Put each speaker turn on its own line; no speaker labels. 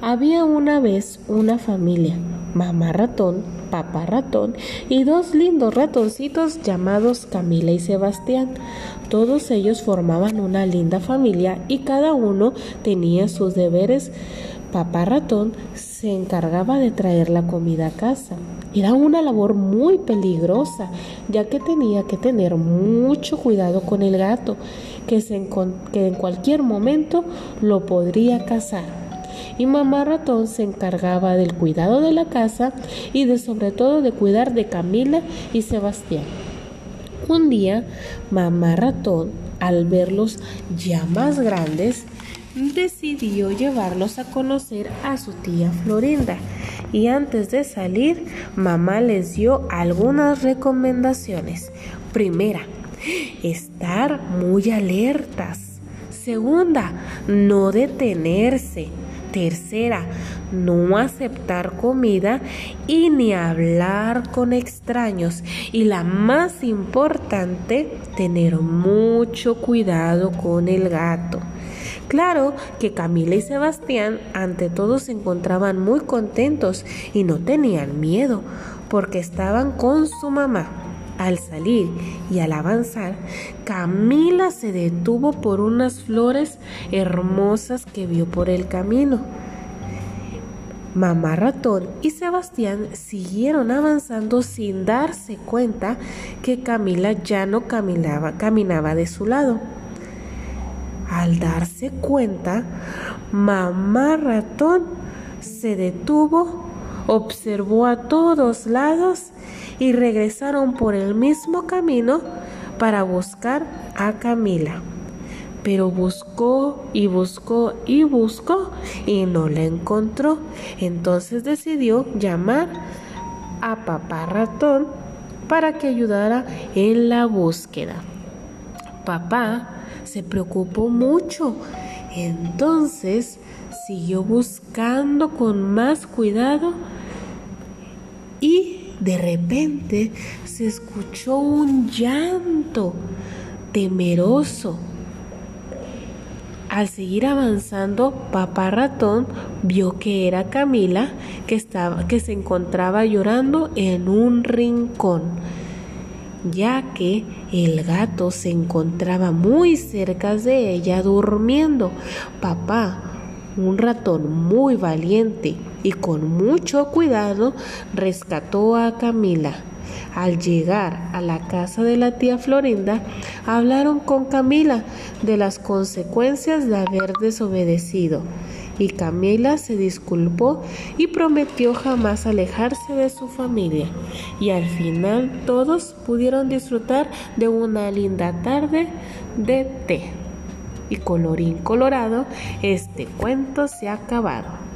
Había una vez una familia, mamá ratón, papá ratón y dos lindos ratoncitos llamados Camila y Sebastián. Todos ellos formaban una linda familia y cada uno tenía sus deberes. Papá ratón se encargaba de traer la comida a casa. Era una labor muy peligrosa, ya que tenía que tener mucho cuidado con el gato, que, que en cualquier momento lo podría cazar. Y mamá ratón se encargaba del cuidado de la casa y de sobre todo de cuidar de Camila y Sebastián. Un día, mamá ratón, al verlos ya más grandes, decidió llevarlos a conocer a su tía Florinda y antes de salir mamá les dio algunas recomendaciones. Primera, estar muy alertas. Segunda, no detenerse. Tercera, no aceptar comida y ni hablar con extraños. Y la más importante, tener mucho cuidado con el gato. Claro que Camila y Sebastián ante todo se encontraban muy contentos y no tenían miedo porque estaban con su mamá. Al salir y al avanzar, Camila se detuvo por unas flores hermosas que vio por el camino. Mamá ratón y Sebastián siguieron avanzando sin darse cuenta que Camila ya no caminaba, caminaba de su lado. Al darse cuenta, mamá ratón se detuvo, observó a todos lados y regresaron por el mismo camino para buscar a Camila. Pero buscó y buscó y buscó y no la encontró. Entonces decidió llamar a papá ratón para que ayudara en la búsqueda. Papá se preocupó mucho. Entonces siguió buscando con más cuidado y de repente se escuchó un llanto temeroso. Al seguir avanzando, papá ratón vio que era Camila que, estaba, que se encontraba llorando en un rincón ya que el gato se encontraba muy cerca de ella durmiendo. Papá, un ratón muy valiente y con mucho cuidado, rescató a Camila. Al llegar a la casa de la tía Florinda, hablaron con Camila de las consecuencias de haber desobedecido y Camila se disculpó y prometió jamás alejarse de su familia. Y al final todos pudieron disfrutar de una linda tarde de té. Y colorín colorado, este cuento se ha acabado.